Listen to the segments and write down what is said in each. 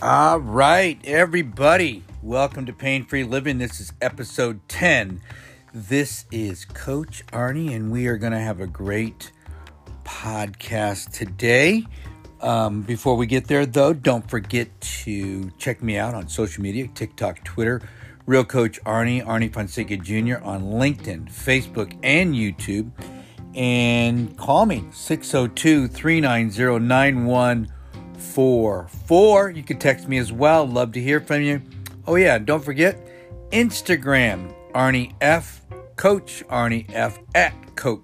All right, everybody, welcome to Pain Free Living. This is episode 10. This is Coach Arnie, and we are going to have a great podcast today. Um, before we get there, though, don't forget to check me out on social media TikTok, Twitter, Real Coach Arnie, Arnie Fonseca Jr. on LinkedIn, Facebook, and YouTube. And call me 602 390 9144. You can text me as well. Love to hear from you. Oh, yeah, don't forget Instagram, Arnie F, Coach Arnie F at Coach,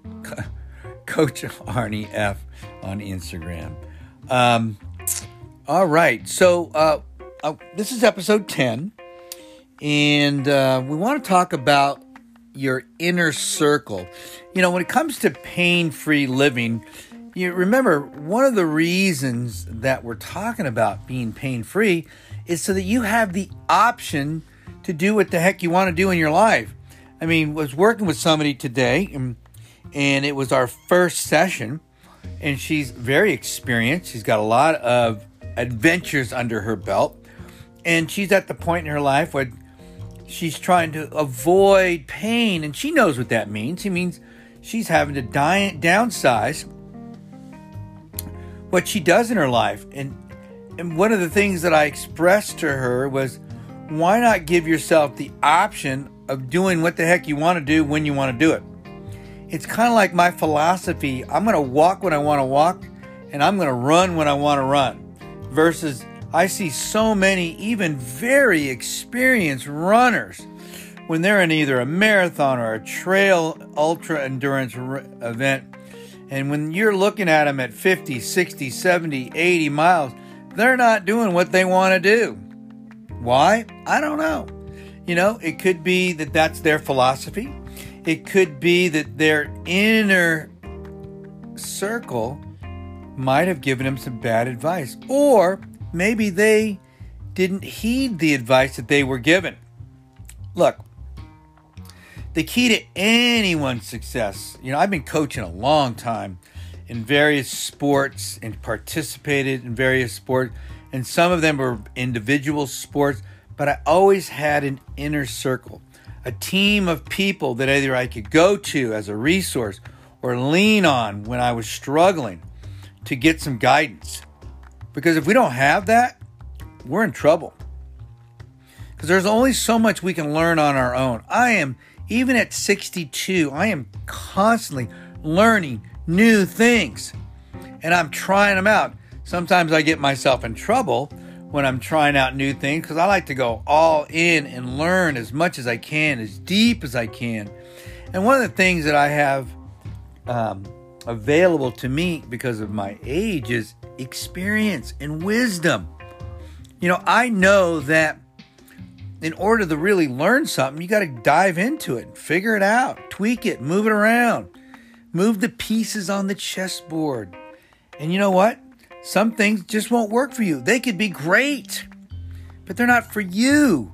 Coach Arnie F on Instagram. Um, all right, so uh, uh, this is episode 10, and uh, we want to talk about your inner circle. You know, when it comes to pain free living, you remember one of the reasons that we're talking about being pain free is so that you have the option to do what the heck you want to do in your life. I mean, was working with somebody today and, and it was our first session and she's very experienced. She's got a lot of adventures under her belt, and she's at the point in her life where she's trying to avoid pain, and she knows what that means. It means she's having to die, downsize what she does in her life, and and one of the things that I expressed to her was, why not give yourself the option of doing what the heck you want to do when you want to do it? it's kind of like my philosophy. I'm going to walk when I want to walk, and I'm going to run when I want to run. Versus, I see so many, even very experienced runners, when they're in either a marathon or a trail ultra endurance event, and when you're looking at them at 50, 60, 70, 80 miles, they're not doing what they want to do. Why? I don't know. You know, it could be that that's their philosophy. It could be that their inner circle might have given them some bad advice, or maybe they didn't heed the advice that they were given. Look, the key to anyone's success, you know, I've been coaching a long time in various sports and participated in various sports, and some of them were individual sports, but I always had an inner circle a team of people that either I could go to as a resource or lean on when I was struggling to get some guidance. Because if we don't have that, we're in trouble. Because there's only so much we can learn on our own. I am, even at 62, I am constantly learning new things and I'm trying them out. Sometimes I get myself in trouble when I'm trying out new things because I like to go all in and learn as much as I can, as deep as I can. And one of the things that I have um, available to me because of my age is experience and wisdom. You know, I know that in order to really learn something, you got to dive into it, figure it out, tweak it, move it around, move the pieces on the chessboard. And you know what? Some things just won't work for you. They could be great, but they're not for you.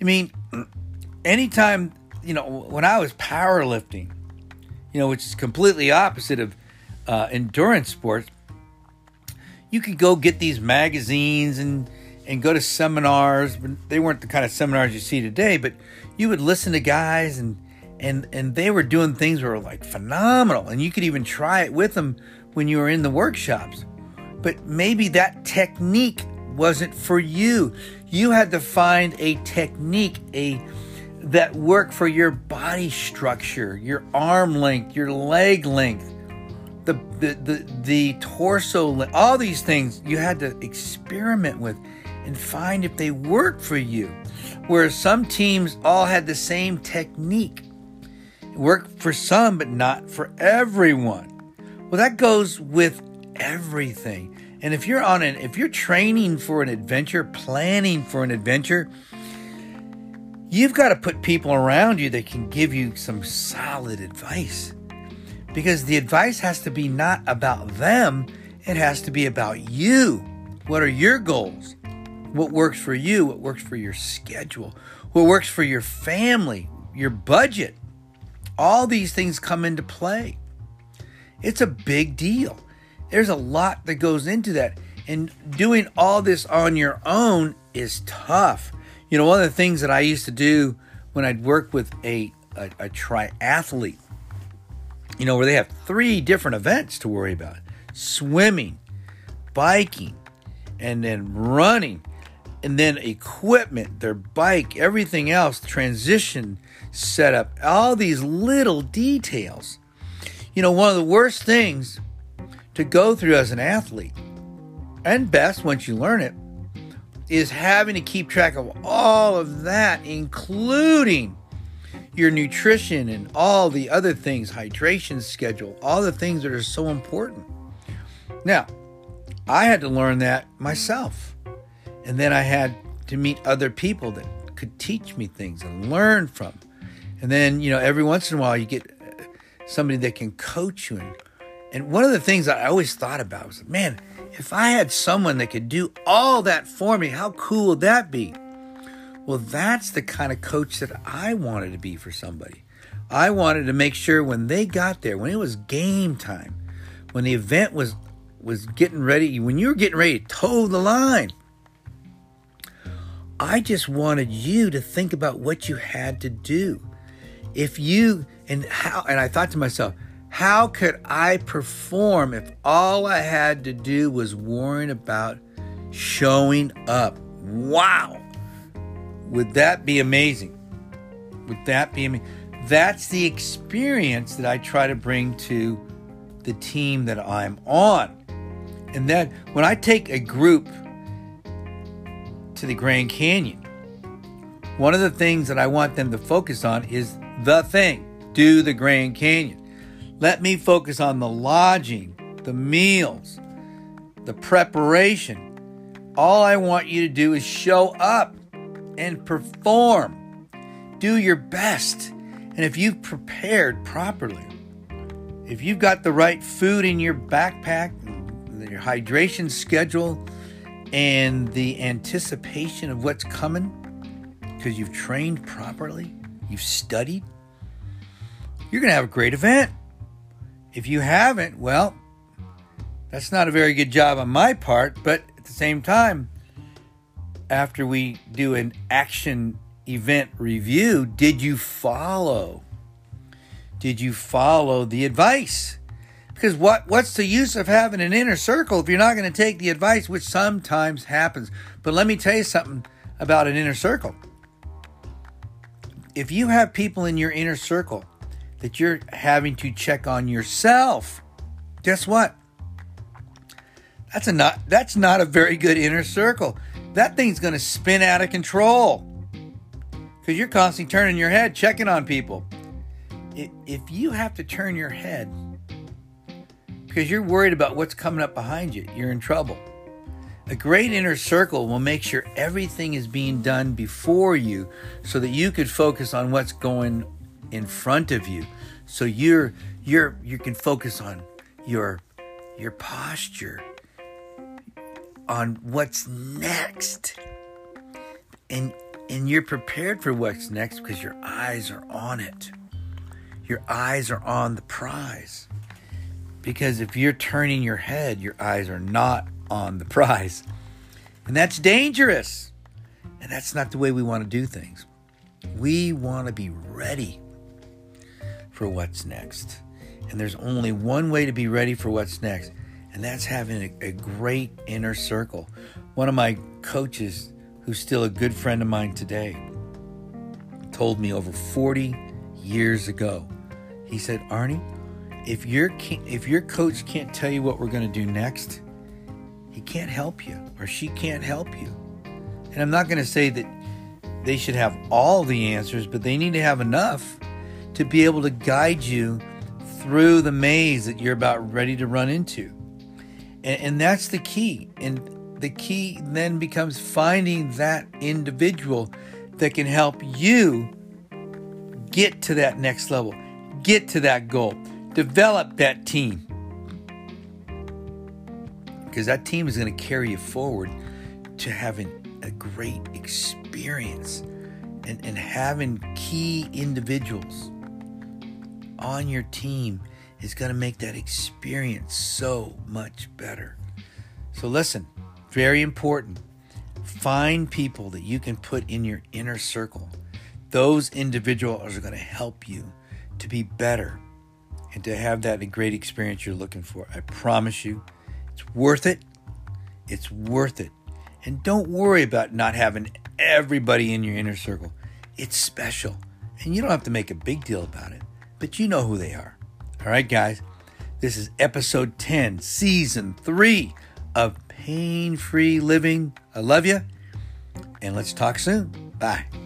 I mean, anytime, you know, when I was powerlifting, you know, which is completely opposite of uh, endurance sports, you could go get these magazines and and go to seminars. They weren't the kind of seminars you see today, but you would listen to guys and and and they were doing things that were like phenomenal, and you could even try it with them when you were in the workshops but maybe that technique wasn't for you. You had to find a technique, a that worked for your body structure, your arm length, your leg length, the the the, the torso, all these things you had to experiment with and find if they work for you. Whereas some teams all had the same technique. It worked for some, but not for everyone. Well, that goes with everything. And if you're on an if you're training for an adventure, planning for an adventure, you've got to put people around you that can give you some solid advice. Because the advice has to be not about them, it has to be about you. What are your goals? What works for you? What works for your schedule? What works for your family, your budget? All these things come into play. It's a big deal. There's a lot that goes into that. And doing all this on your own is tough. You know, one of the things that I used to do when I'd work with a, a, a triathlete, you know, where they have three different events to worry about swimming, biking, and then running, and then equipment, their bike, everything else, transition setup, all these little details. You know, one of the worst things to go through as an athlete, and best once you learn it, is having to keep track of all of that, including your nutrition and all the other things, hydration schedule, all the things that are so important. Now, I had to learn that myself. And then I had to meet other people that could teach me things and learn from. And then, you know, every once in a while you get uh, somebody that can coach you. And, and one of the things I always thought about was, man, if I had someone that could do all that for me, how cool would that be? Well, that's the kind of coach that I wanted to be for somebody. I wanted to make sure when they got there, when it was game time, when the event was was getting ready, when you were getting ready to toe the line, I just wanted you to think about what you had to do. If you and how and I thought to myself, how could I perform if all I had to do was worrying about showing up? Wow. Would that be amazing? Would that be amazing? That's the experience that I try to bring to the team that I'm on. And that when I take a group to the Grand Canyon, one of the things that I want them to focus on is the thing do the Grand Canyon. Let me focus on the lodging, the meals, the preparation. All I want you to do is show up and perform. Do your best. And if you've prepared properly, if you've got the right food in your backpack, your hydration schedule, and the anticipation of what's coming because you've trained properly, you've studied, you're going to have a great event. If you haven't, well, that's not a very good job on my part, but at the same time, after we do an action event review, did you follow? Did you follow the advice? Because what, what's the use of having an inner circle if you're not going to take the advice, which sometimes happens? But let me tell you something about an inner circle. If you have people in your inner circle that you're having to check on yourself, guess what? That's a not that's not a very good inner circle. That thing's going to spin out of control. Cuz you're constantly turning your head checking on people. If you have to turn your head because you're worried about what's coming up behind you. You're in trouble. A great inner circle will make sure everything is being done before you so that you could focus on what's going in front of you. So you're you're you can focus on your your posture on what's next. And and you're prepared for what's next because your eyes are on it. Your eyes are on the prize. Because if you're turning your head, your eyes are not on the prize. And that's dangerous. And that's not the way we want to do things. We want to be ready for what's next. And there's only one way to be ready for what's next, and that's having a, a great inner circle. One of my coaches, who's still a good friend of mine today, told me over 40 years ago, he said, Arnie, if your if your coach can't tell you what we're going to do next, he can't help you or she can't help you. And I'm not going to say that they should have all the answers, but they need to have enough to be able to guide you through the maze that you're about ready to run into. And, and that's the key. And the key then becomes finding that individual that can help you get to that next level, get to that goal develop that team because that team is going to carry you forward to having a great experience and, and having key individuals on your team is going to make that experience so much better. So listen, very important. Find people that you can put in your inner circle. Those individuals are going to help you to be better and to have that great experience you're looking for. I promise you, it's worth it. It's worth it. And don't worry about not having everybody in your inner circle. It's special. And you don't have to make a big deal about it, but you know who they are. All right, guys. This is episode 10, season 3 of Pain Free Living. I love you. And let's talk soon. Bye.